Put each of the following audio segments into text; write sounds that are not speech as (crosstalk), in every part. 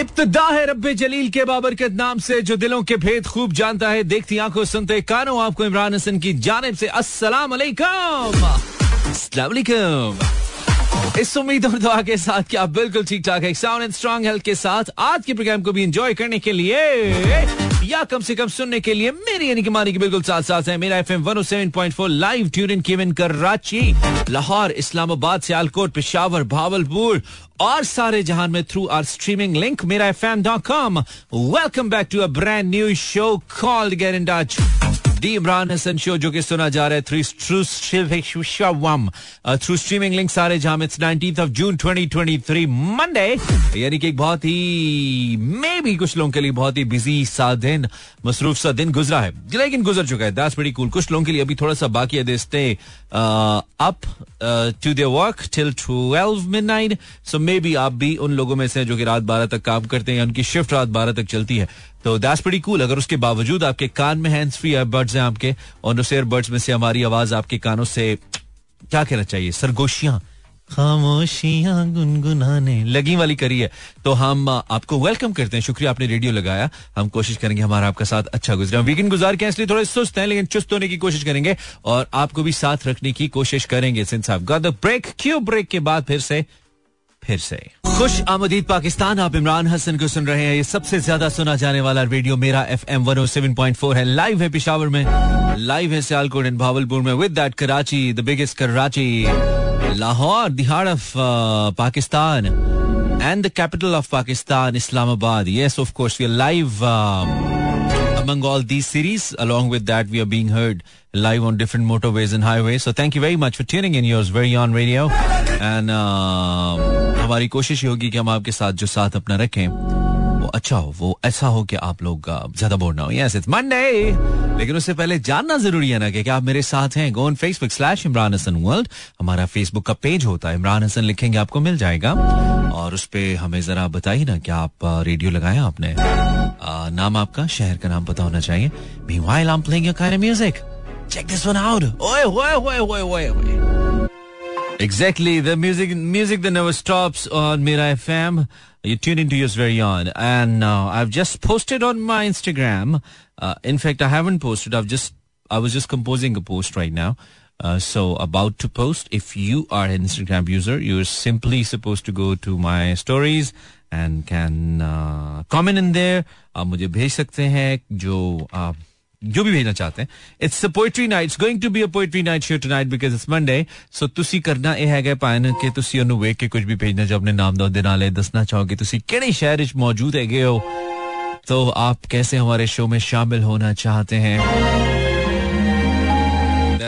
इब्तदा है रब्बे जलील के बाबर के नाम से, जो दिलों के भेद खूब जानता है। देखती आँखों सुनते कानों, आपको इमरान हसन की जानब से अस्सलाम वालेकुम इस उम्मीद और दुआ के साथ कि आप बिल्कुल ठीक ठाक है। साउंड एंड स्ट्रांग हेल्थ के साथ आज के प्रोग्राम को भी एंजॉय करने के लिए या कम से कम सुनने के लिए मेरी यानी कि मानी की बिल्कुल साथ साथ है। Mera F M one seven point four live tune केवन Karachi Lahore Islamabad Sialkot Peshawar Bahawalpur और सारे जहान में through our streaming link Mera F M dot com welcome back to a brand new show called गैर in the Imran Hasan show जो कि सुना जा रहा है थ्रू थ्रू स्ट्रीमिंग लिंक सारे जहाँ it's 19th of June 2023 Monday यानी कि एक बहुत ही मे भी कुछ लोगों के लिए बहुत ही बिज़ी सा दिन, मसरूफ सा दिन गुजरा है। लेकिन गुजर चुका है दैट्स वेरी कूल कुछ लोगों के लिए अभी थोड़ा सा बाकी है they stay up to their work till 12 midnight so maybe आप भी उन लोगों में से जो कि रात 12 तक काम करते हैं उनकी शिफ्ट रात 12 तक चलती है। तो दैट्स प्रीटी कूल अगर उसके बावजूद आपके कान में हैंड्स फ्री एयरबड्स हैं आपके, और उस एयरबड्स में से हमारी आवाज़ आपके कानों से, क्या कहना चाहिए? सरगोशियाँ। खामोशियाँ गुनगुनाने। लगी वाली करी है। तो हम आपको वेलकम करते हैं। शुक्रिया, आपने रेडियो लगाया। हम कोशिश करेंगे हमारा आपका साथ अच्छा गुजरा। वीकेंड गुजार के इसलिए थोड़े सुस्त हैं, लेकिन चुस्त होने की कोशिश करेंगे, और आपको भी साथ रखने की कोशिश करेंगे सिंस ब्रेक क्यों ब्रेक के बाद फिर से? फिर से। खुश आमदीद पाकिस्तान आप इमरान हसन को सुन रहे हैं ये सबसे ज़्यादा सुना जाने वाला radio Mera F M one seven point four है लाइव है पिशावर में लाइव है सियालकोट एंड भावलपुर में with that Karachi the biggest Karachi Lahore दिहाड़ of Pakistan and the capital of Pakistan Islamabad yes of course we are live among all these series. Along with that, we are being heard live on different motorways and highways. So thank you very much for tuning in. Yours very on radio. And uh, हमारी कोशिश होगी कि हम आपके साथ जो साथ अपना रखें वो अच्छा हो वो ऐसा हो कि आप लोग ज़्यादा बोर ना हो। यस इट्स मंडे लेकिन उससे पहले जानना ज़रूरी है ना कि आप मेरे साथ हैं? Go on Facebook slash Imran Hasan world हमारा फेसबुक का पेज होता है। इमरान हसन लिखेंगे आपको मिल जाएगा। और उस पर हमें जरा बताइए ना क्या आप रेडियो लगाया आपने? आ, नाम आपका शहर का नाम पता होना चाहिए। I'm playing your kind of music. Check this one out. Oi, oi, oi, oi, oi, oi. Exactly, (laughs) the music, music that never stops on Mira FM. You tune into yours very on, and uh, I've just posted on my Instagram. Uh, in fact, I haven't posted. I've just, I was just composing a post right now. Uh, so about to post. If you are an Instagram user, you're simply supposed to go to my stories and can uh, comment in there. आप मुझे भेज सकते हैं जो आप जो भी भेजना चाहते हैं it's a poetry night it's going to be a poetry night show tonight because it's Monday so ਤੁਸੀਂ ਕਰਨਾ ਇਹ ਹੈਗਾ ਪਾਇਨ ਕਿ ਤੁਸੀਂ ਉਹਨੂੰ ਵੇਖ ਕੇ ਕੁਝ ਵੀ ਭੇਜਣਾ ਚਾਹੋ ਆਪਣੇ ਨਾਮ ਦਾ ਉਹਦੇ ਨਾਲ ਇਹ ਦੱਸਣਾ ਚਾਹੋ ਕਿ ਤੁਸੀਂ ਕਿਹੜੇ ਸ਼ਹਿਰ ਵਿੱਚ ਮੌਜੂਦ ਹੈਗੇ ਹੋ तो आप कैसे हमारे शो में शामिल होना चाहते हैं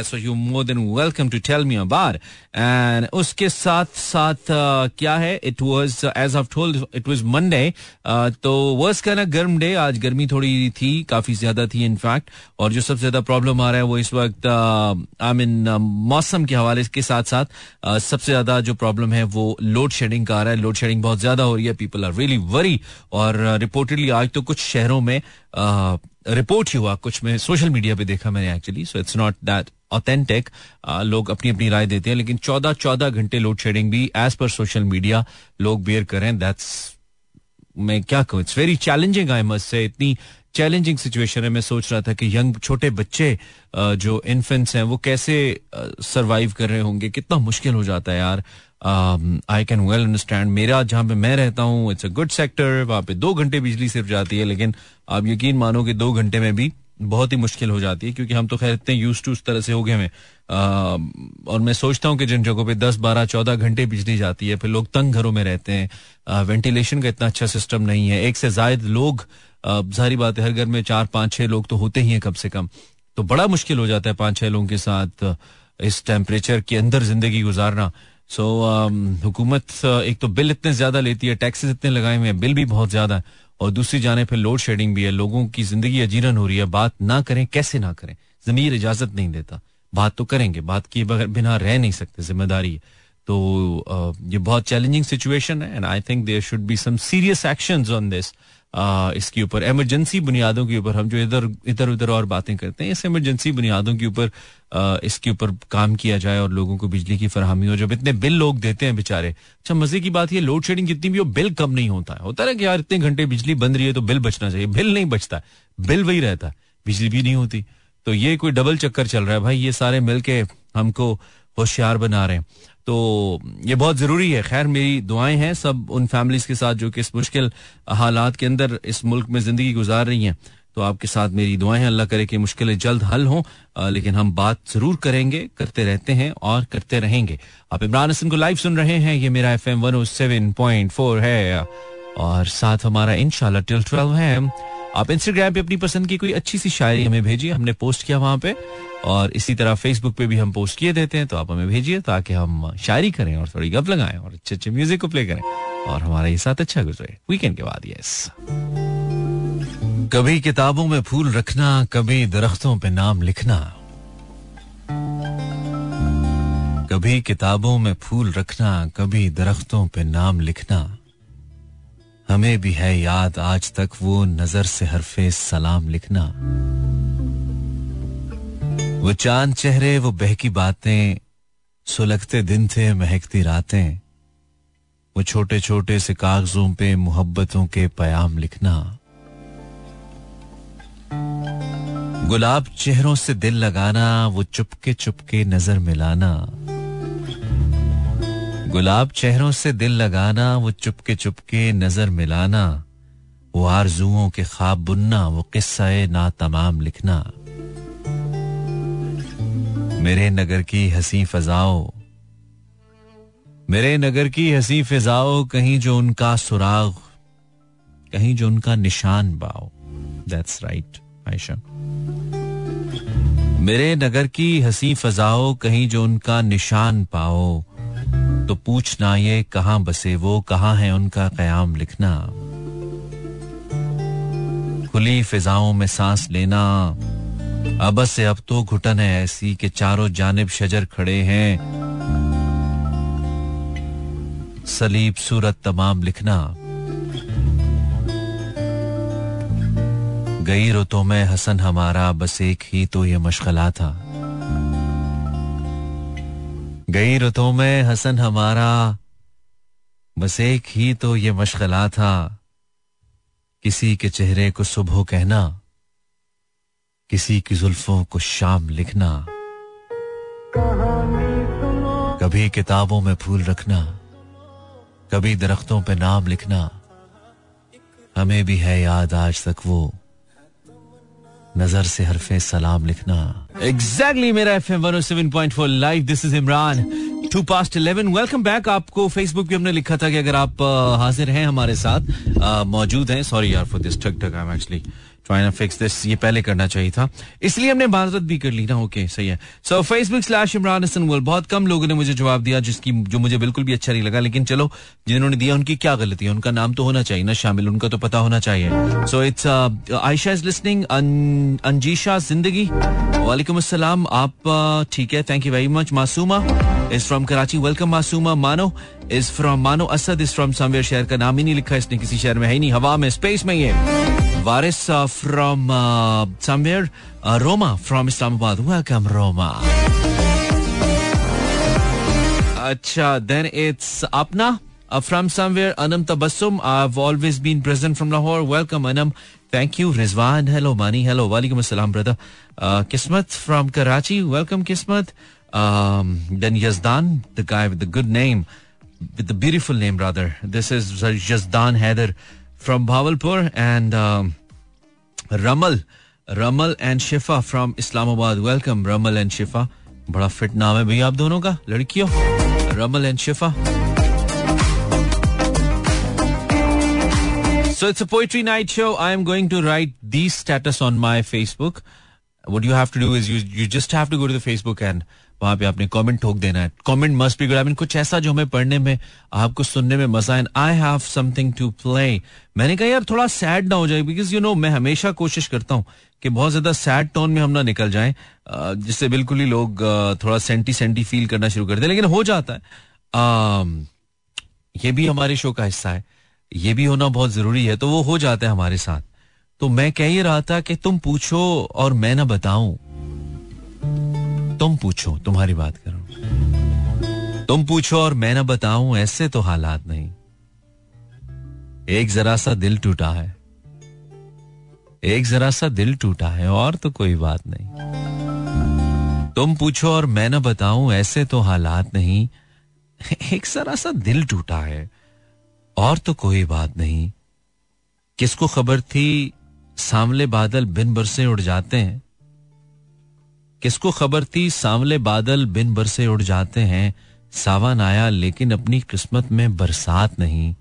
What you're more than welcome to tell me about. And उसके साथ साथ क्या है uh, as I've told it was Monday. Uh, तो वर्स का ना गर्म डे आज गर्मी थोड़ी थी काफ़ी ज़्यादा थी इनफैक्ट और जो सबसे ज़्यादा प्रॉब्लम आ रहा है वो इस वक्त आई मीन मौसम के हवाले के साथ साथ सबसे ज़्यादा जो प्रॉब्लम है वो लोड शेडिंग का आ रहा है लोड शेडिंग बहुत ज़्यादा हो रही है पीपल आर रियली वरी और रिपोर्टेडली आज तो कुछ शहरों में रिपोर्ट ही हुआ, कुछ में सोशल मीडिया पे देखा मैंने actually so it's not that authentic लोग अपनी अपनी राय देते हैं, लेकिन चौदह चौदह घंटे लोड शेडिंग भी एज पर सोशल मीडिया लोग बेयर करें दैट्स मैं क्या कहूँ it's very challenging I must say इतनी चैलेंजिंग सिचुएशन है। मैं सोच रहा था कि यंग छोटे बच्चे जो इन्फेंट्स हैं, वो कैसे सरवाइव कर रहे होंगे? कितना मुश्किल हो जाता है यार। आई कैन वेल अंडरस्टैंड मेरा, जहाँ पे मैं रहता हूँ इट्स अ गुड सेक्टर वहाँ पे दो घंटे बिजली सिर्फ़ जाती है, लेकिन आप यकीन मानो कि दो घंटे में भी बहुत ही मुश्किल हो जाती है, क्योंकि हम तो खैर इतने यूज़ टू उस तरह से हो गए हमें और मैं सोचता हूँ कि जिन जगहों पे दस, बारह, चौदह घंटे बिजली जाती है, फिर लोग तंग घरों में रहते हैं। वेंटिलेशन का इतना अच्छा सिस्टम नहीं है। एक से जायद लोग सारी बात है हर घर में चार पाँच छह लोग तो होते ही हैं कम से कम। तो बड़ा मुश्किल हो जाता है पाँच छह लोगों के साथ इस टेम्परेचर के अंदर ज़िंदगी गुजारना। सो so, हुकूमत एक तो बिल इतने ज़्यादा लेती है टैक्सेस इतने लगाए हुए हैं बिल भी बहुत ज़्यादा है और दूसरी जाने फिर लोड शेडिंग भी है लोगों की ज़िंदगी अजीरन हो रही है बात ना करें कैसे ना करें जमीर इजाज़त नहीं देता। बात तो करेंगे बात किए बगैर बिना रह नहीं सकते ज़िम्मेदारी तो ये बहुत चैलेंजिंग सिचुएशन है and I think there should be some serious actions on this इसके ऊपर इमरजेंसी बुनियादों के ऊपर, हम जो इधर इधर उधर और बातें करते हैं, इस इमरजेंसी बुनियादों के ऊपर इसके ऊपर काम किया जाए और लोगों को बिजली की फरहमी हो। जब इतने बिल लोग देते हैं बेचारे अच्छा मज़े की बात ये लोड शेडिंग जितनी भी हो, बिल कम नहीं होता है। होता है कि यार, इतने घंटे बिजली बंद रही है तो बिल बचना चाहिए। बिल नहीं बचता बिल वही रहता है। बिजली भी नहीं होती। तो ये कोई डबल चक्कर चल रहा है। भाई, ये सारे मिलके हमको होशियार बना रहे हैं। तो ये बहुत ज़रूरी है। खैर, मेरी दुआएँ हैं सब उन फैमिलीज़ के साथ जो कि इस मुश्किल हालात के अंदर इस मुल्क में ज़िंदगी गुजार रही हैं। तो आपके साथ मेरी दुआएँ अल्लाह करे कि मुश्किलें जल्द हल हों लेकिन हम बात ज़रूर करेंगे, करते रहते हैं और करते रहेंगे। आप इमरान हसन को लाइव सुन रहे हैं। ये मेरा एफ़ एम वन है। और साथ हमारा इनशाला टिल ट्वेल्व है। आप इंस्टाग्राम पे अपनी पसंद की कोई अच्छी सी शायरी हमें भेजिए, हमने पोस्ट किया वहाँ पे, और इसी तरह फेसबुक पे भी हम पोस्ट किए देते हैं तो आप हमें भेजिए ताकि हम शायरी करें और थोड़ी गप लगाएँ और अच्छे अच्छे म्यूज़िक को प्ले करें, और हमारा ये साथ अच्छा गुजरे। वीकेंड के बाद यस कभी किताबों में फूल रखना, कभी दरख्तों पे नाम लिखना। कभी किताबों में फूल रखना, कभी दरख्तों पे नाम लिखना। हमें भी है याद आज तक वो नज़र से हरफे सलाम लिखना। वो चाँद चेहरे, वो बहकी बातें, सुलगते दिन थे, महकती रातें। वो छोटे छोटे से कागजों पे मोहब्बतों के पयाम लिखना। गुलाब चेहरों से दिल लगाना, वो चुपके चुपके नज़र मिलाना। गुलाब चेहरों से दिल लगाना, वो चुपके चुपके नज़र मिलाना, वो आरजुओं के ख्वाब बुनना, वो किस्सा ना तमाम लिखना। मेरे नगर की हसी फजाओ, मेरे नगर की हसी फिजाओ, कहीं जो उनका सुराग, कहीं जो उनका निशान बाओ दैट्स राइट आयशा मेरे नगर की हसी फजाओ, कहीं जो उनका निशान पाओ तो पूछना ये, कहाँ बसे वो, कहाँ है उनका कयाम लिखना। खुली फिजाओं में सांस लेना। अब से अब तो घुटन है ऐसी कि चारों जानब शजर खड़े हैं। सलीब सूरत तमाम लिखना। गई रुतों में हसन हमारा बस एक ही तो ये मशगला था। गई रुतों में हसन हमारा, बस एक ही तो ये मशगला था। किसी के चेहरे को सुबह कहना, किसी की जुल्फों को शाम लिखना, कभी किताबों में फूल रखना, कभी दरख्तों पे नाम लिखना, हमें भी है याद आज तक वो। नज़र से हरफे सलाम लिखना। Exactly exactly, Mera F M one seven point four live this is Imran two past eleven welcome back आपको फेसबुक पे हमने लिखा था कि अगर आप हाजिर हैं हमारे साथ मौजूद हैं। सॉरी यार फॉर दिस ठक ठक I am actually trying fix this ये पहले करना चाहिए था। इसलिए हमने माजरत भी कर ली ना। ओके सही है। So Facebook slash Imran Hasan world बहुत कम लोगों ने मुझे जवाब दिया जिसकी, जो मुझे बिल्कुल भी अच्छा नहीं लगा। लेकिन चलो, जिन्होंने दिया, उनकी क्या गलती है? उनका नाम तो होना चाहिए ना शामिल। उनका तो पता होना चाहिए। So it's Ayesha is listening अंजीशा ज़िंदगी। वालेकुम अस्सलाम। आप ठीक है? Thank you very much Masooma is from Karachi welcome Masooma. Mano is from मानो असद इज़ फ्रॉम समवेयर शहर का नाम ही नहीं लिखा। इसने किसी शहर में है ही नहीं। हवा में स्पेस में ही है। Varis uh, from uh, somewhere. Uh, Roma from Islamabad. Welcome, Roma. Acha, then it's Apna uh, from somewhere. Anam Tabassum. I've always been present from Lahore. Welcome, Anam. Thank you, Rizwan. Hello, Mani. Hello, Walaikum Assalam, brother. Uh, Kismat from Karachi. Welcome, Kismat. Um, then Yazdan, the guy with the good name, with the beautiful name, rather. This is Yazdan Haider from Bhavalpur and um, Ramal. Ramal and Shifa from Islamabad. Welcome, Ramal and Shifa. बड़ा fit नाम है भैया आप दोनों का लड़कियों Ramal and Shifa So it's a poetry night show. I am going to write the status on my Facebook. What you have to do is you you just have to go to the Facebook and वहाँ पे आपने comment ठोक देना है। Comment must be good I mean कुछ ऐसा जो हमें पढ़ने में, आपको सुनने में मज़ा है I have something to play मैंने कहा, यार, थोड़ा सैड ना हो जाए बिकॉज़ यू नो मैं हमेशा कोशिश करता हूँ कि बहुत ज़्यादा सैड टोन में हम ना निकल जाए जिससे बिल्कुल ही लोग थोड़ा सेंटी सेंटी फील करना शुरू कर दे। लेकिन हो जाता है। ये भी हमारे शो का हिस्सा है। ये भी होना बहुत ज़रूरी है तो वो हो जाता है हमारे साथ। तो मैं कह ही रहा था कि तुम पूछो और मैं ना बताऊँ। तुम पूछो, तुम्हारी बात करो। तुम पूछो और मैं ना बताऊँ, ऐसे तो हालात नहीं। एक जरा सा दिल टूटा है। एक जरा सा दिल टूटा है, और तो कोई बात नहीं। तुम पूछो और मैं ना बताऊँ, ऐसे तो हालात नहीं। एक जरा सा दिल टूटा है, और तो कोई बात नहीं। किसको खबर थी, सांवले बादल बिन बरसे उड़ जाते हैं? किसको खबर थी? सांवले बादल बिन बरसे उड़ जाते हैं, सावन आया लेकिन अपनी किस्मत में बरसात नहीं।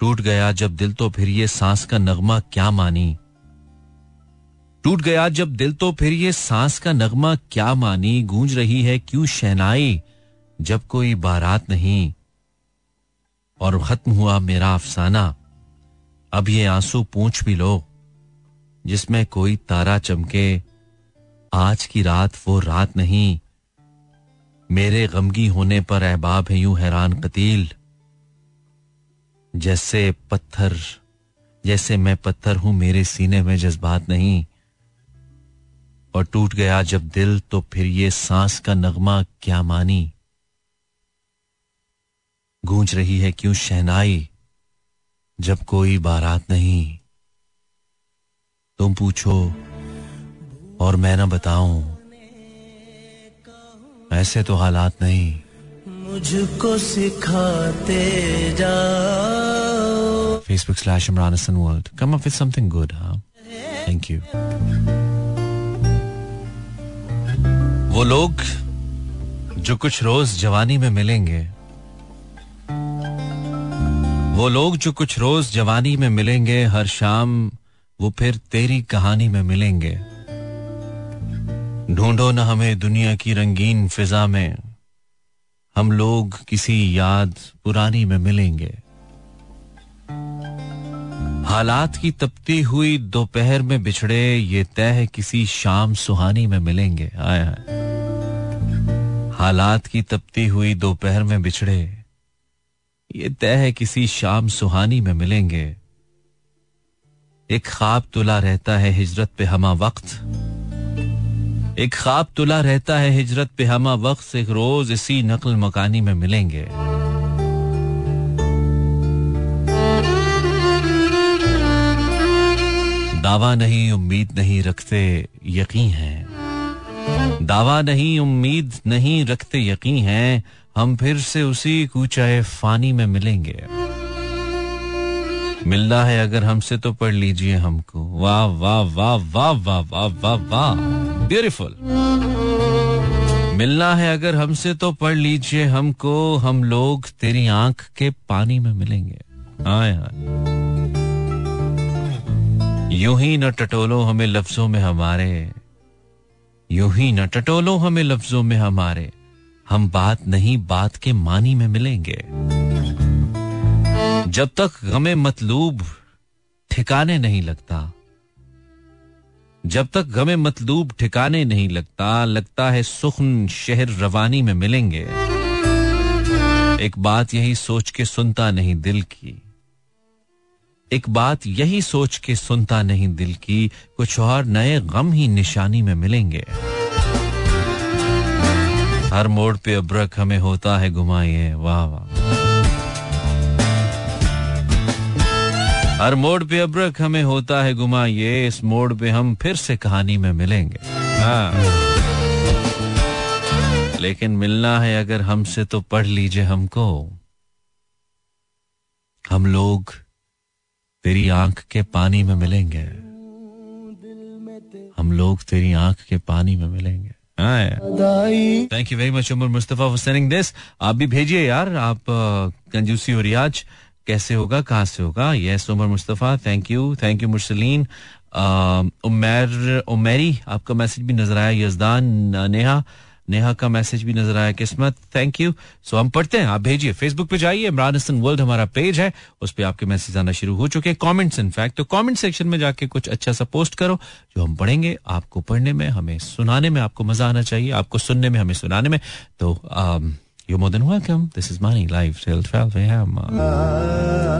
टूट गया जब दिल तो फिर ये सांस का नगमा क्या मानी? टूट गया जब दिल तो फिर ये सांस का नगमा क्या मानी? गूंज रही है क्यों शहनाई जब कोई बारात नहीं? और खत्म हुआ मेरा अफसाना। अब ये आँसू पूछ भी लो, जिसमें कोई तारा चमके। आज की रात वो रात नहीं। मेरे गमगी होने पर अहबाब है यूँ हैरान कतील। जैसे पत्थर, जैसे मैं पत्थर हूँ, मेरे सीने में जज्बात नहीं। और टूट गया जब दिल तो फिर ये सांस का नगमा क्या मानी? गूंज रही है क्यों शहनाई, जब कोई बारात नहीं? तुम पूछो और मैं ना बताऊँ ऐसे तो हालात नहीं। मुझको सिखाते जाओ। Facebook slash Imran Hasan world come up with something good हाँ थैंक यू वो लोग जो कुछ रोज जवानी में मिलेंगे वो लोग जो कुछ रोज जवानी में मिलेंगे हर शाम वो फिर तेरी कहानी में मिलेंगे। ढूंढो न हमें दुनिया की रंगीन फिजा में। हम लोग किसी याद पुरानी में मिलेंगे। हालात की तपती हुई दोपहर में बिछड़े ये तय है किसी शाम सुहानी में मिलेंगे। आया हालात की तपती हुई दोपहर में बिछड़े ये तय है किसी शाम सुहानी में मिलेंगे। एक ख्वाब तुला रहता है हिजरत पे हमा वक्त। एक ख्वाब तुला रहता है हिजरत पे, हमा वक्त एक रोज इसी नकल मकानी में मिलेंगे। दावा नहीं, उम्मीद नहीं रखते, यकीन है। दावा नहीं, उम्मीद नहीं रखते, यकीन है। हम फिर से उसी कूचाए फानी में मिलेंगे। मिलना है अगर हमसे तो पढ़ लीजिए हमको। वाह वाह वाह वाह वाह वाह वाह वाह। ब्यूटिफुल मिलना है अगर हमसे तो पढ़ लीजिए हमको। हम लोग तेरी आँख के पानी में मिलेंगे। हाय हाय। यूँ ही न टटोलो हमें लफ्जों में हमारे। यूँ ही न टटोलो हमें लफ्जों में हमारे। हम बात नहीं, बात के मानी में मिलेंगे। जब तक गमे मतलूब ठिकाने नहीं लगता, जब तक गमे मतलूब ठिकाने नहीं लगता लगता है सुखन शहर रवानी में मिलेंगे। एक बात यही सोच के सुनता नहीं दिल की। एक बात यही सोच के सुनता नहीं दिल की, कुछ और नए गम ही निशानी में मिलेंगे। हर मोड़ पे अब्रक हमें होता है घुमाइए, वाह वाह। हर मोड़ पे अब्रक हमें होता है गुमा, ये इस मोड़ पे हम फिर से कहानी में मिलेंगे। हाँ। लेकिन मिलना है अगर हमसे तो पढ़ लीजिए हमको। हम लोग तेरी आँख के पानी में मिलेंगे। हम लोग तेरी आँख के पानी में मिलेंगे। Thank you very much Umar Mustafa for sending this आप भी भेजिए यार, आप कंजूसी और रियाज। कैसे होगा, कहाँ से होगा? Yes Umar Mustafa thank you thank you Mursaleen Umar Umairi आपका मैसेज भी नज़र आया यजदान नेहा नेहा का मैसेज भी नज़र आया किस्मत थैंक यू सो हम पढ़ते हैं, आप भेजिए फेसबुक पे जाइए, इमरान हसन वर्ल्ड हमारा पेज है, उस पर आपके मैसेज आना शुरू हो चुके हैं कमेंट्स इनफैक्ट तो कमेंट सेक्शन में जाके कुछ अच्छा सा पोस्ट करो, जो हम पढ़ेंगे, आपको पढ़ने में, हमें सुनाने में आपको मज़ा आना चाहिए, आपको सुनने में, हमें सुनाने में. तो you're more than welcome. This is Money Live till 12 a.m.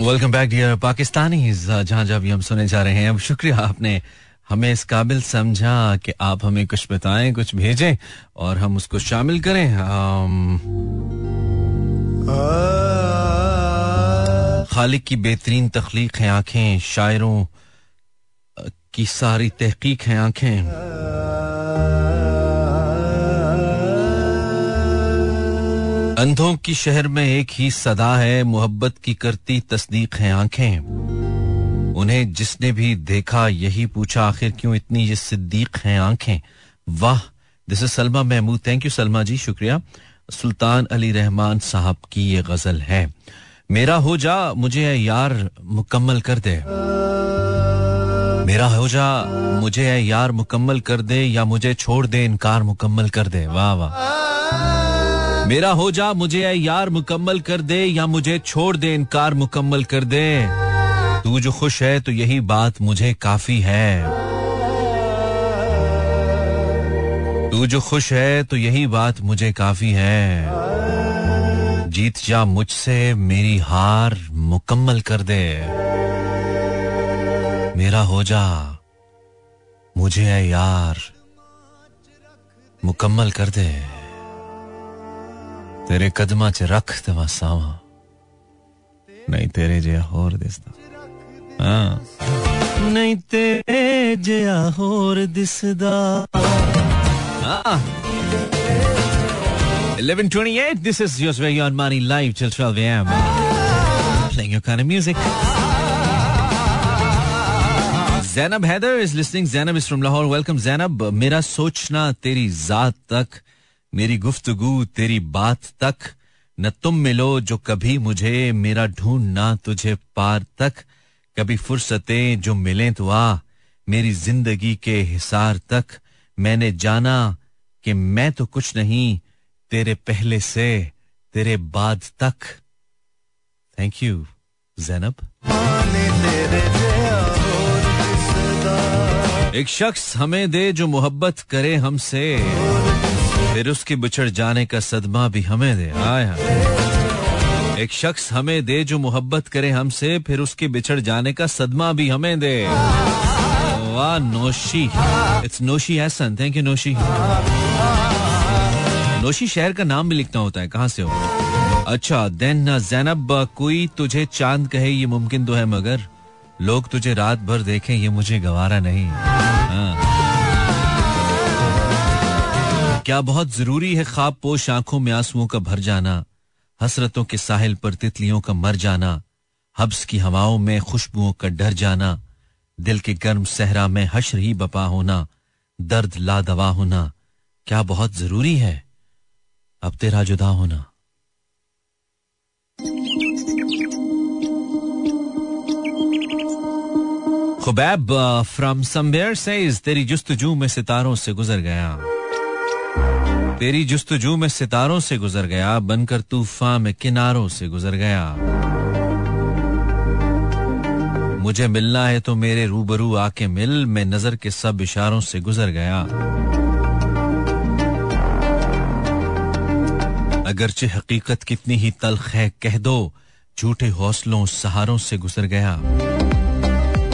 Welcome back, dear Pakistanis. जहाँ जब भी हम सुने जा रहे हैं अब शुक्रिया आपने हमें इस काबिल समझा कि आप हमें कुछ बताएँ कुछ भेजें और हम उसको शामिल करें खालिक की बेहतरीन तख्लीक है आँखें शायरों की सारी तहकीक है आँखें अंधों की शहर में एक ही सदा है, मोहब्बत की करती तस्दीक है आँखें। उन्हें जिसने भी देखा, यही पूछा, आखिर क्यों इतनी ये सिद्दीक हैं आँखें? वाह this is Salma Mahmood. Thank you Salma ji, शुक्रिया। सुल्तान अली रहमान साहब की ये गज़ल है। मेरा हो जा, मुझे यार मुकम्मल कर दे। मेरा हो जा, मुझे यार मुकम्मल कर दे, या मुझे छोड़ दे, इनकार मुकम्मल कर दे। वाह वाह। मेरा हो जा मुझे यार मुकम्मल कर दे या मुझे छोड़ दे इनकार मुकम्मल कर दे। तू जो खुश है तो यही बात मुझे काफ़ी है। तू जो खुश है तो यही बात मुझे काफ़ी है। जीत जा मुझसे, मेरी हार मुकम्मल कर दे। मेरा हो जा मुझे यार मुकम्मल कर दे। तेरे कदमा च रख दवा सावा नहीं तेरे जिया होर दिसदा हाँ नहीं तेरे जिया होर दिसदा हाँ 1128 this is yours you're on money live till 12 a.m playing your kind of music Zainab Heather is listening. Zainab is from Lahore. Welcome, Zainab. मेरा सोचना तेरी जात तक मेरी गुफ्तगु तेरी बात तक, न तुम मिलो जो कभी मुझे, मेरा ढूंढ ढूंढना तुझे पार तक। कभी फुर्सतें जो मिले तो आ, मेरी ज़िंदगी के हिसार तक। मैंने जाना कि मैं तो कुछ नहीं, तेरे पहले से, तेरे बाद तक। थैंक यू जैनब एक शख्स हमें दे जो मोहब्बत करे हमसे। फिर उसके बिछड़ जाने का सदमा भी हमें दे। आया एक शख्स हमें दे जो मोहब्बत करे हमसे, फिर उसके बिछड़ जाने का सदमा भी हमें दे। वाह, Noshi. It's Noshi Ehsan thank you Noshi. Noshi शहर का नाम भी लिखना होता है। कहाँ से हो अच्छा देन जैनब कोई तुझे चाँद कहे ये मुमकिन तो है मगर, लोग तुझे रात भर देखें, ये मुझे गवारा नहीं। हाँ। क्या बहुत ज़रूरी है ख्वाब पोश आँखों में आंसुओं का भर जाना, हसरतों के साहिल पर तितलियों का मर जाना, हब्स की हवाओं में खुशबुओं का डर जाना, दिल के गर्म सहरा में हश्र ही बपा होना, दर्द ला दवा होना, क्या बहुत ज़रूरी है? अब तेरा जुदा होना। खुबैब फ्रॉम समवेयर सेज तेरी जुस्तजू में सितारों से गुजर गया। तेरी जुस्तजू में सितारों से गुजर गया, बनकर तूफ़ान में किनारों से गुजर गया। मुझे मिलना है तो मेरे रूबरू आके मिल, मैं नज़र के सब इशारों से गुजर गया। अगरचे हकीकत कितनी ही तलख है, कह दो, झूठे हौसलों, सहारों से गुजर गया।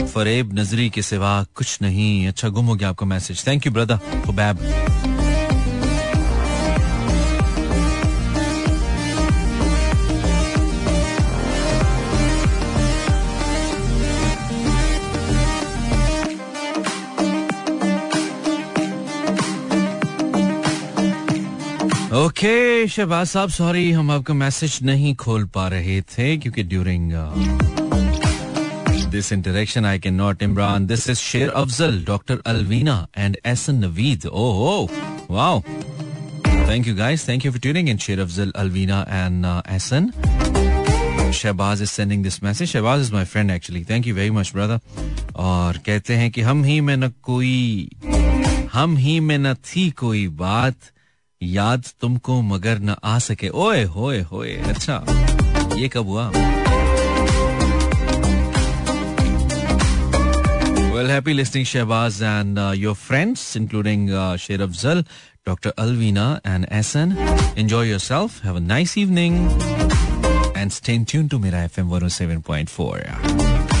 फरेब नजरी के सिवा कुछ नहीं अच्छा गुम हो गया आपका message. Thank you brother okay Shahbaz साहब सॉरी हम आपका मैसेज नहीं खोल पा रहे थे क्योंकि during this interaction. I cannot, Imran. This is Sher Afzal, Dr. Alvina, and Asan Naveed. Oh, oh, wow. Thank you, guys. Thank you for tuning in. Sher Afzal, Alvina, and uh, Asan. Shahbaz is sending this message. Shahbaz is my friend, actually. Thank you very much, brother. और कहते हैं कि हम ही में न कोई हम ही में न थी कोई बात याद तुमको मगर न आ सके। ओए, होए होए अच्छा ये कब हुआ? Well happy listening Shahbaz and your friends including Sher Afzal doctor Alvina and Ahsan enjoy yourself have nice evening and stay tuned to मेरा F M one seven point four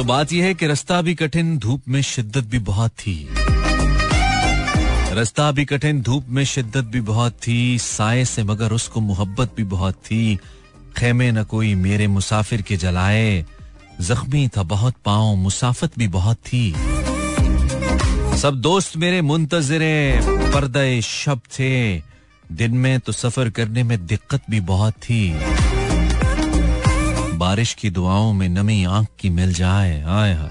सो बात यह है कि रास्ता भी कठिन, धूप में शिद्दत भी बहुत थी। रास्ता भी कठिन, धूप में शिद्दत भी बहुत थी। साय से मगर उसको मोहब्बत भी बहुत थी। खेमे न कोई मेरे मुसाफिर के जलाए। जख्मी था बहुत पाओ मुसाफत भी बहुत थी। सब दोस्त मेरे मुंतजरे पर्दे शब थे। दिन में तो सफ़र करने में दिक्कत भी बहुत थी। बारिश की दुआओं में नमी आँख की मिल जाए, आए हाय।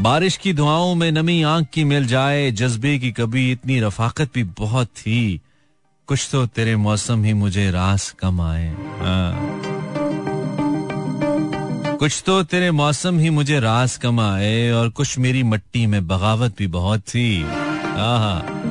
बारिश की दुआओं में नमी आँख की मिल जाए, जज्बे की कभी इतनी रफाकत भी बहुत थी। कुछ तो तेरे मौसम ही मुझे रास कम आए हाँ। कुछ तो तेरे मौसम ही मुझे रास कम आए, और कुछ मेरी मट्टी में बगावत भी बहुत थी, आहा।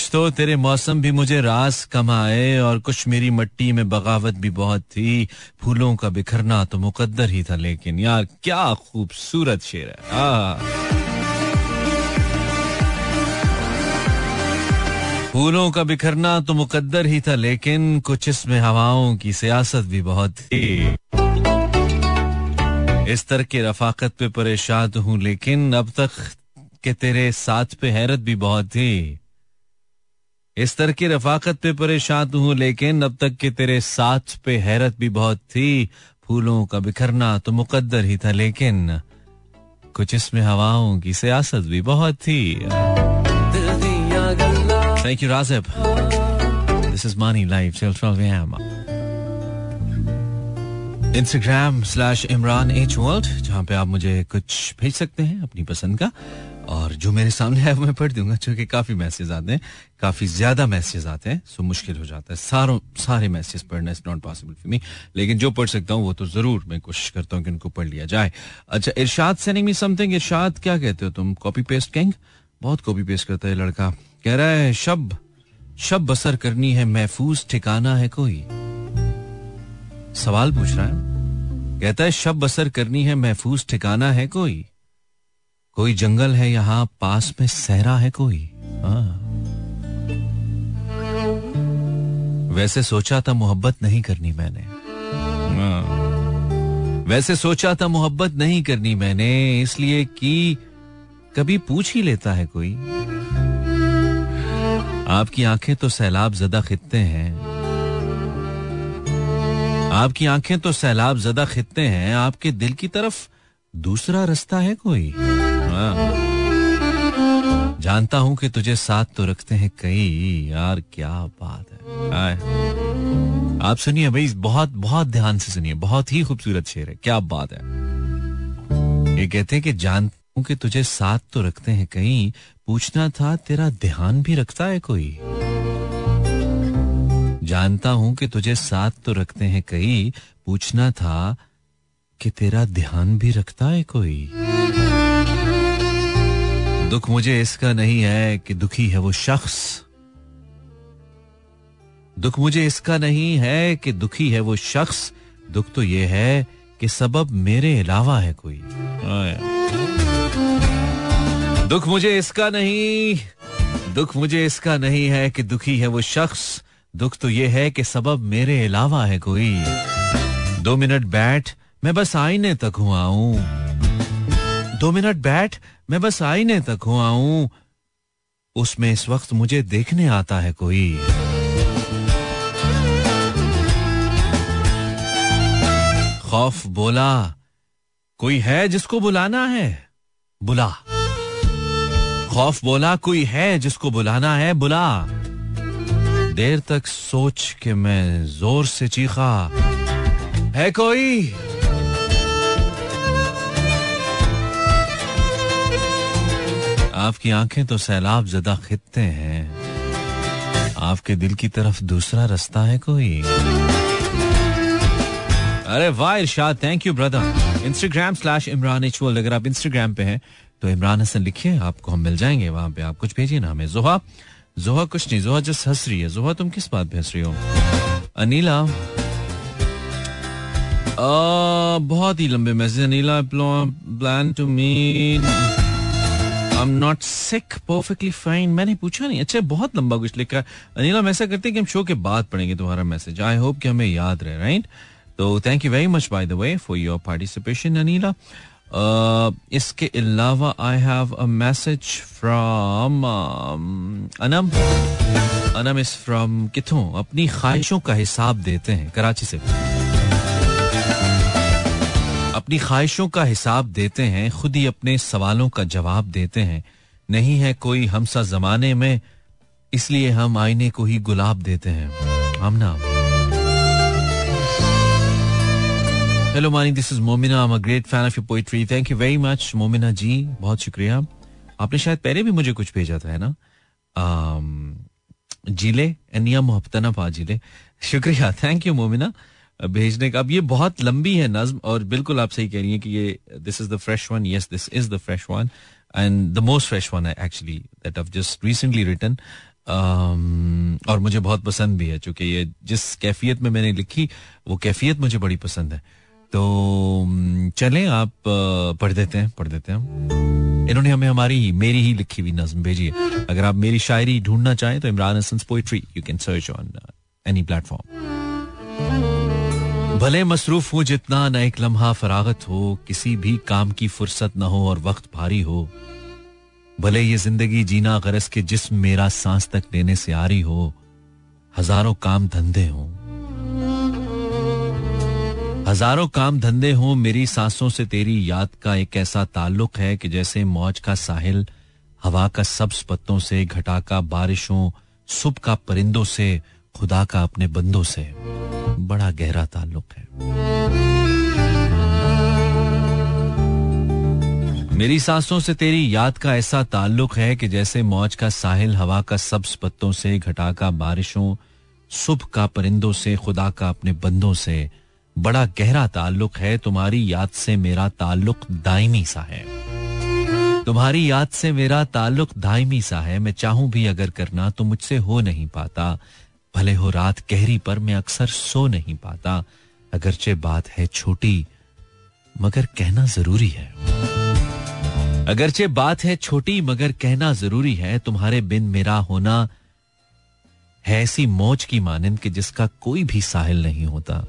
कुछ तो तेरे मौसम भी मुझे रास कमाए और कुछ मेरी मट्टी में बगावत भी बहुत थी। फूलों का बिखरना तो मुकद्दर ही था, लेकिन यार क्या खूबसूरत शेर है। फूलों का बिखरना तो मुकद्दर ही था, लेकिन कुछ इसमें हवाओं की सियासत भी बहुत थी। इस तरह की रफाकत पे परेशान हूँ, लेकिन अब तक के तेरे साथ पे हैरत भी बहुत थी। इस तरह की रफाकत पे परेशान हूँ, लेकिन अब तक के तेरे साथ पे हैरत भी बहुत थी। फूलों का बिखरना तो मुकद्दर ही था, लेकिन कुछ इसमें हवाओं की सियासत भी बहुत थी। Thank you Rajib this is Mani live Instagram slash Imran H world जहाँ पे आप मुझे कुछ भेज सकते हैं अपनी पसंद का। और जो मेरे सामने है वो मैं पढ़ दूँगा क्योंकि काफ़ी मैसेज आते हैं, काफ़ी ज़्यादा मैसेज आते हैं सो मुश्किल हो जाता है। सारों, सारे मैसेज पढ़ना is not possible for me लेकिन जो पढ़ सकता हूँ, वो तो ज़रूर मैं कोशिश करता हूँ कि उनको पढ़ लिया जाए। अच्छा इरशाद सेनिंग मी समथिंग इर्शाद, क्या कहते हो तुम? कॉपी पेस्ट कैंग बहुत कॉपी पेस्ट करता है लड़का। कह रहा है, शब शब बसर करनी है, महफूज ठिकाना है कोई? सवाल पूछ रहा है। कहता है, शब बसर करनी है, महफूज ठिकाना है कोई? कोई जंगल है यहाँ, पास में सहरा है कोई? हाँ। वैसे सोचा था मोहब्बत नहीं करनी मैंने। हाँ। वैसे सोचा था मोहब्बत नहीं करनी मैंने, इसलिए कि कभी पूछ ही लेता है कोई। आपकी आँखें तो सैलाब जदा खित्ते हैं। आपकी आँखें तो सैलाब जदा खित्ते हैं, आपके दिल की तरफ़ दूसरा रास्ता है कोई? हाँ। जानता हूँ कि तुझे साथ तो रखते हैं कई, यार क्या बात है। आप सुनिए भाई बहुत बहुत ध्यान से सुनिए, बहुत ही खूबसूरत शेर है, क्या बात है। ये कहते हैं कि जानता हूँ कि तुझे साथ तो रखते हैं कहीं पूछना था तेरा ध्यान भी रखता है कोई? जानता हूँ कि तुझे साथ तो रखते हैं कई, पूछना था कि तेरा ध्यान भी रखता है कोई? दुख मुझे इसका नहीं है कि दुखी है वो शख्स। दुख मुझे इसका नहीं है कि दुखी है वो शख्स। दुख तो ये है कि सबब मेरे अलावा है कोई। दुख मुझे इसका नहीं दुख मुझे इसका नहीं है कि दुखी है वो शख्स। दुख तो ये है कि सबब मेरे अलावा है कोई। दो मिनट बैठ मैं बस आईने तक हुआ हूँ। दो मिनट बैठ, मैं बस आईने तक हूँ। उसमें इस वक्त मुझे देखने आता है कोई। खौफ बोला, कोई है जिसको बुलाना है? बुला। खौफ बोला, कोई है जिसको बुलाना है? बुला। देर तक सोच के मैं ज़ोर से चीखा, है कोई? आपकी आँखें तो सैलाब जदा खितते हैं। आपके दिल की तरफ़ दूसरा रास्ता है कोई? अरे वाह Irshad thank you brother Instagram slash Imran इचवल अगर आप इंस्टाग्राम पे हैं तो इमरान हसन लिखिए आपको हम मिल जाएँगे वहाँ पे। आप कुछ भेजिए ना हमें। जोहा जोहा कुछ नहीं जोहा जस्ट हंस रही है। जोहा तुम किस बात पे हंस रही हो? अनिला। आ, बहुत ही लंबे message. Anila plan to meet I am not sick perfectly fine मैंने पूछा नहीं। अच्छा बहुत लंबा कुछ लिखा। अनिला, हम ऐसा करते हैं कि हम शो के बाद पढ़ेंगे तुम्हारा मैसेज आई होप कि हमें याद रहे राइट तो thank you very much by the way for your participation Anila. इसके अलावा I have a message from Anam. Anam is from किथों अपनी ख्वाहिशों का हिसाब देते हैं, कराची से। अपनी ख्वाहिशों का हिसाब देते हैं, खुद ही अपने सवालों का जवाब देते हैं। नहीं है कोई हमसा जमाने में, इसलिए हम आईने को ही गुलाब देते हैं। हम ना hello Mani this is Momina I am great fan of your poetry thank you very much Momina ji बहुत शुक्रिया। आपने शायद पहले भी मुझे कुछ भेजा था, है ना? ज़िले, एनिया मोहब्बतना पा ज़िले। शुक्रिया। थैंक यू मोमिना भेजने का। अब ये बहुत लंबी है नज्म और बिल्कुल आप सही कह रही हैं कि ये this is the fresh one yes this is the fresh one and the most fresh one है actually that I just recently written और मुझे बहुत पसंद भी है, चूँकि ये जिस कैफियत में मैंने लिखी, वो कैफियत मुझे बड़ी पसंद है। तो चलें, आप पढ़ देते हैं, पढ़ देते हैं इन्होंने हमें हमारी ही मेरी ही लिखी हुई नज्म भेजी है। अगर आप मेरी शायरी ढूंढना चाहें तो Imran Hasan poetry you can search on any platform भले मसरूफ हूँ जितना न एक लम्हा फरागत हो, किसी भी काम की फुर्सत न हो और वक्त भारी हो, भले ये ज़िंदगी जीना गरज के जिस्म मेरा सांस तक लेने से आ रही हो, हज़ारों काम धंधे हों। हज़ारों काम धंधे हों, मेरी सांसों से तेरी याद का एक ऐसा ताल्लुक है कि जैसे मौज का साहिल, हवा का सब्ज पत्तों से, घटा का बारिशों सुब का परिंदों से खुदा का अपने बंदों से बड़ा गहरा ताल्लुक है। मेरी सांसों से तेरी याद का ऐसा ताल्लुक है कि जैसे मौज का साहिल हवा का सब्ज पत्तों से, घटा का बारिशों, सुबह का परिंदों से, खुदा का अपने बंदों से बड़ा गहरा ताल्लुक है। तुम्हारी याद से मेरा ताल्लुक दायमी सा है। तुम्हारी याद से मेरा ताल्लुक दायमी सा है। मैं चाहूँ भी अगर करना तो मुझसे हो नहीं पाता। भले हो रात गहरी पर मैं अक्सर सो नहीं पाता, अगरचे बात है छोटी, मगर कहना ज़रूरी है। अगरचे बात है छोटी, मगर कहना ज़रूरी है, तुम्हारे बिन मेरा होना है ऐसी मौज की मानंद कि जिसका कोई भी साहिल नहीं होता।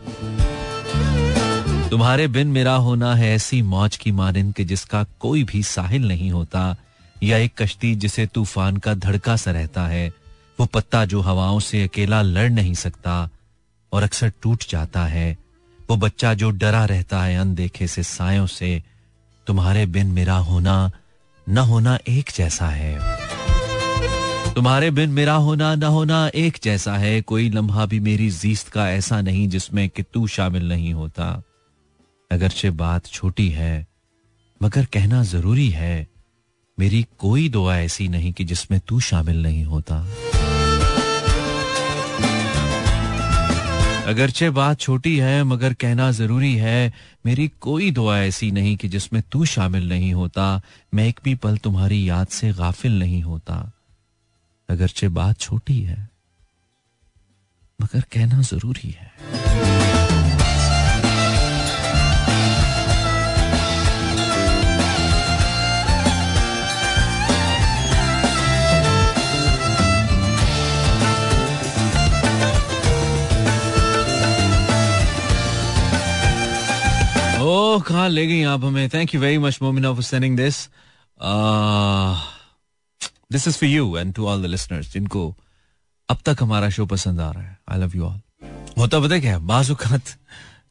तुम्हारे बिन मेरा होना है ऐसी मौज की मानिन के जिसका कोई भी साहिल नहीं होता, या एक कश्ती जिसे तूफ़ान का धड़का सा रहता है वो पत्ता जो हवाओं से अकेला लड़ नहीं सकता और अक्सर टूट जाता है, वो बच्चा जो डरा रहता है अनदेखे से सायों से, तुम्हारे बिन मेरा होना, न होना एक जैसा है। तुम्हारे बिन मेरा होना, न होना एक जैसा है। कोई लम्हा भी मेरी जीस्त का ऐसा नहीं जिसमें कि तू शामिल नहीं होता। अगरचे बात छोटी है, मगर कहना ज़रूरी है, मेरी कोई दुआ ऐसी नहीं कि जिसमें तू शामिल नहीं होता। अगरचे बात छोटी है, मगर कहना ज़रूरी है, मेरी कोई दुआ ऐसी नहीं कि जिसमें तू शामिल नहीं होता, मैं एक भी पल तुम्हारी याद से गाफिल नहीं होता। अगरचे बात छोटी है, मगर कहना ज़रूरी है। ओह कहा ले गई आप हमें? Thank you very much Momina for sending this this is for you and to all the listeners जिनको अब तक हमारा शो पसंद आ रहा है. आई लव यू ऑल होता पता क्या? बाजुकात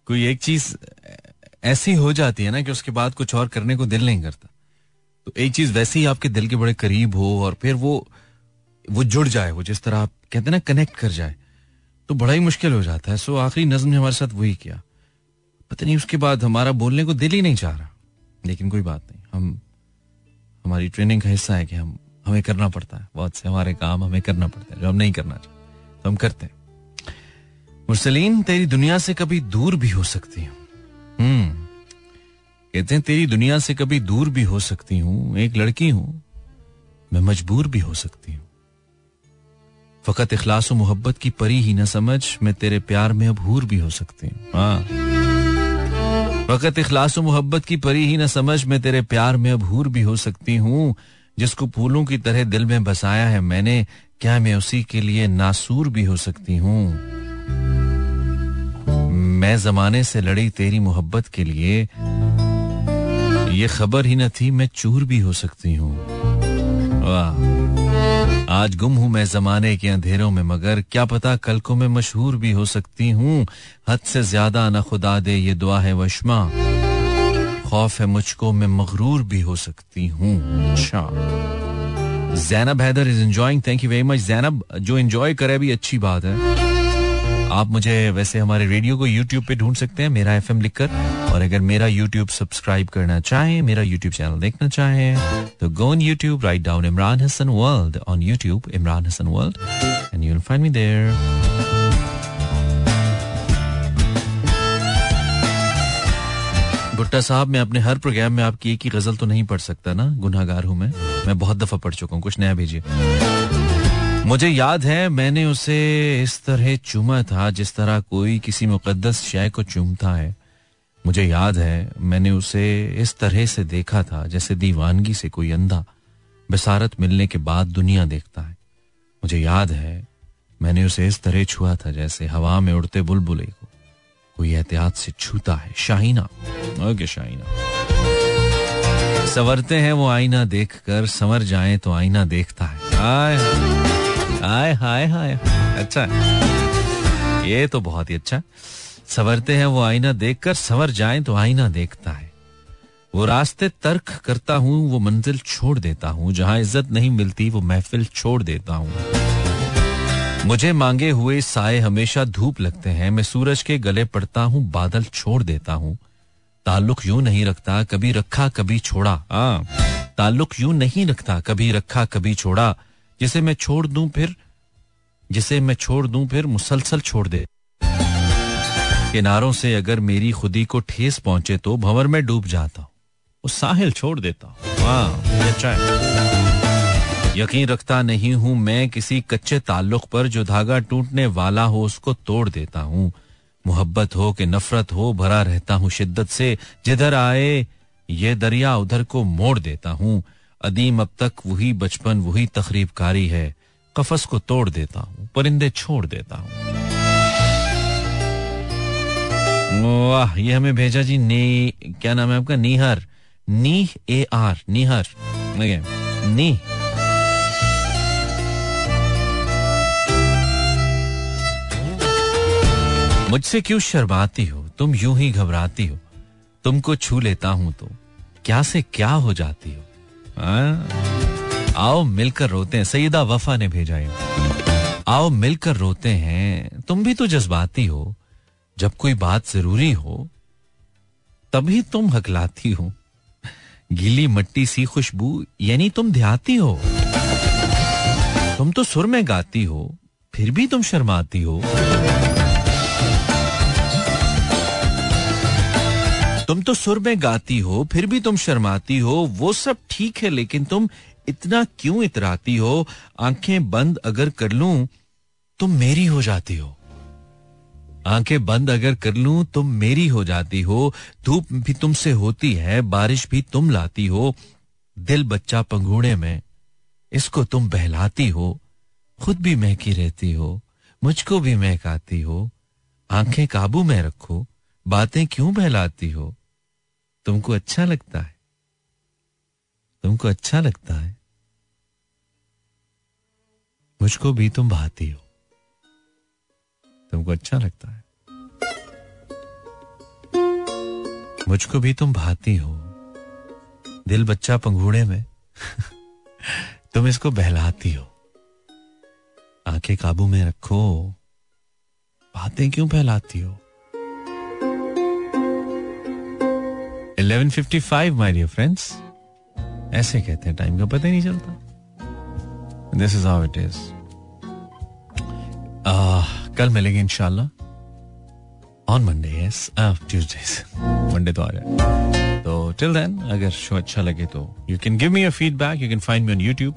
कोई एक चीज़ ऐसी हो जाती है ना कि उसके बाद कुछ और करने को दिल नहीं करता। तो एक चीज़ वैसे ही आपके दिल के बड़े करीब हो और फिर वो वो जुड़ जाए, वो जिस तरह आप कहते हैं ना कनेक्ट कर जाए तो बड़ा ही मुश्किल हो जाता है। सो आखिरी नज्म ने हमारे साथ वही किया। पता नहीं, उसके बाद हमारा बोलने को दिल ही नहीं चाह रहा। लेकिन कोई बात नहीं, हम, हमारी ट्रेनिंग का हिस्सा है कि हम, हमें करना पड़ता है। बहुत से हमारे काम हमें करना पड़ता है, जो हम नहीं करना चाहते तो हम करते हैं। मुरसलीन, तेरी दुनिया से कभी दूर भी हो सकती हूँ। हम्म कहते हैं, तेरी दुनिया से कभी दूर भी हो सकती हूँ। एक लड़की हूँ, मैं मजबूर भी हो सकती हूँ। फकत इखलास मोहब्बत की परी ही ना समझ, मैं तेरे प्यार में अब हूर भी हो सकती हूँ। हाँ। फकत इखलास मोहब्बत की परी ही न समझ, मैं तेरे प्यार में अब हूर भी हो सकती हूँ, जिसको फूलों की तरह दिल में बसाया है मैंने, क्या मैं उसी के लिए नासूर भी हो सकती हूँ? मैं जमाने से लड़ी तेरी मोहब्बत के लिए, ये खबर ही न थी मैं चूर भी हो सकती हूँ। आज गुम हूँ मैं जमाने के अंधेरों में, मगर क्या पता कल को मैं मशहूर भी हो सकती हूँ। हद से ज़्यादा न खुदा दे ये दुआ है वशमा। खौफ है मुझको, मैं मगरूर भी हो सकती हूँ। अच्छा Zainab Haider is enjoying thank you very much Zainab, जो एंजॉय करे भी अच्छी बात है। आप मुझे वैसे हमारे रेडियो को यूट्यूब पे ढूंढ सकते हैं, मेरा एफ़ लिखकर। और अगर मेरा यूट्यूब सब्सक्राइब करना चाहे, मेरा यूट्यूब चैनल देखना चाहे तो go on YouTube right down Imran Hasan world on YouTube Imran Hasan world and you will find me there Bhutta sahab, मैं अपने हर प्रोग्राम में आपकी एक ही गज़ल तो नहीं पढ़ सकता ना? गुनाहगार हूँ मैं। मैं बहुत दफ़ा पढ़ चुका हूँ, कुछ नया भेजिए। मुझे याद है, मैंने उसे इस तरह चूमा था जिस तरह कोई किसी मुकद्दस शय को चूमता है। मुझे याद है, मैंने उसे इस तरह से देखा था जैसे दीवानगी से कोई अंधा बसारत मिलने के बाद दुनिया देखता है। मुझे याद है, मैंने उसे इस तरह छुआ था जैसे हवा में उड़ते बुलबुले को। कोई एहतियात से छूता है, शाहीना। ओके, शाहीना। सवरते हैं वो आईना देखकर, संवर जाए तो आईना देखता है। आए हाय हाय हाय। अच्छा ये तो बहुत ही अच्छा सवरते हैं, वो आईना देखकर सवर जाए तो आईना देखता है। वो रास्ते तर्क करता हूँ, वो मंजिल छोड़ देता हूँ। जहाँ इज़्ज़त नहीं मिलती, वो महफिल छोड़ देता हूँ। मुझे मांगे हुए साए हमेशा धूप लगते हैं। मैं सूरज के गले पड़ता हूँ, बादल छोड़ देता हूँ। ताल्लुक यूँ नहीं रखता, कभी रखा, कभी छोड़ा। हाँ ताल्लुक यूँ नहीं रखता, कभी रखा, कभी छोड़ा। जिसे मैं छोड़ दूँ फिर, जिसे मैं छोड़ दूँ फिर मुसलसल छोड़ दे। किनारों से अगर मेरी खुदी को ठेस पहुँचे तो भंवर में डूब जाता हूँ। साहिल छोड़ देता हूँ। हाँ अच्छा यकीन रखता नहीं हूँ मैं किसी कच्चे ताल्लुक पर जो धागा टूटने वाला हो उसको तोड़ देता हूँ। मोहब्बत हो कि नफरत हो भरा रहता हूँ शिद्दत से जिधर आए ये दरिया उधर को मोड़ देता हूँ। अदीम अब तक वही बचपन वही तकरीबकारी है। कफस को तोड़ देता हूँ परिंदे छोड़ देता हूँ। वाह, ये हमें भेजा जी ने, क्या नाम है आपका? नीहर। नी ए आर नीहर नी। मुझसे क्यों शर्माती हो? तुम यूँ ही घबराती हो। तुमको छू लेता हूँ तो। क्या से क्या हो जाती हो? हाँ? आओ मिलकर रोते हैं। सईदा वफा ने भेजा है। आओ मिलकर रोते हैं। तुम भी तो जज्बाती हो। जब कोई बात ज़रूरी हो, तभी तुम हकलाती हो। गीली मट्टी सी खुशबू, यानी तुम ध्याती हो। तुम तो सुर में गाती हो, फिर भी तुम शर्माती हो। तुम तो सुर में गाती हो, फिर भी तुम शर्माती हो। वो सब ठीक है, लेकिन तुम इतना क्यों इतराती हो? आँखें बंद अगर कर लूँ, तुम मेरी हो जाती हो। आँखें बंद अगर कर लूँ, तुम मेरी हो जाती हो, धूप भी तुमसे होती है, बारिश भी तुम लाती हो, दिल बच्चा पंगूड़े में, इसको तुम बहलाती हो, खुद भी महकी रहती हो, मुझको भी महकाती हो, आँखें काबू में रखो, बातें क्यों बहलाती हो? तुमको अच्छा लगता है। तुमको अच्छा लगता है। मुझको भी तुम भाती हो। तुमको अच्छा लगता है। मुझको भी तुम भाती हो। दिल बच्चा पंघूड़े में, (laughs) तुम इसको बहलाती हो। आँखें काबू में रखो, बातें क्यों फैलाती हो? 11:55 माय डियर फ्रेंड्स ऐसे कहते हैं टाइम का पता ही नहीं चलता। This is how it is कल मिलेंगे इनशाला ऑन मंडे ट्यूजडे मंडे तो आ जाए। तो टिल देन अगर शो अच्छा लगे तो you can give me a feedback you can find me on YouTube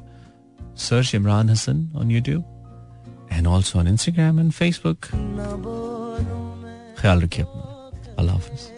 search Imran Hasan on YouTube and also on Instagram and Facebook ख्याल रखिए अपना। अल्लाह हाफिज़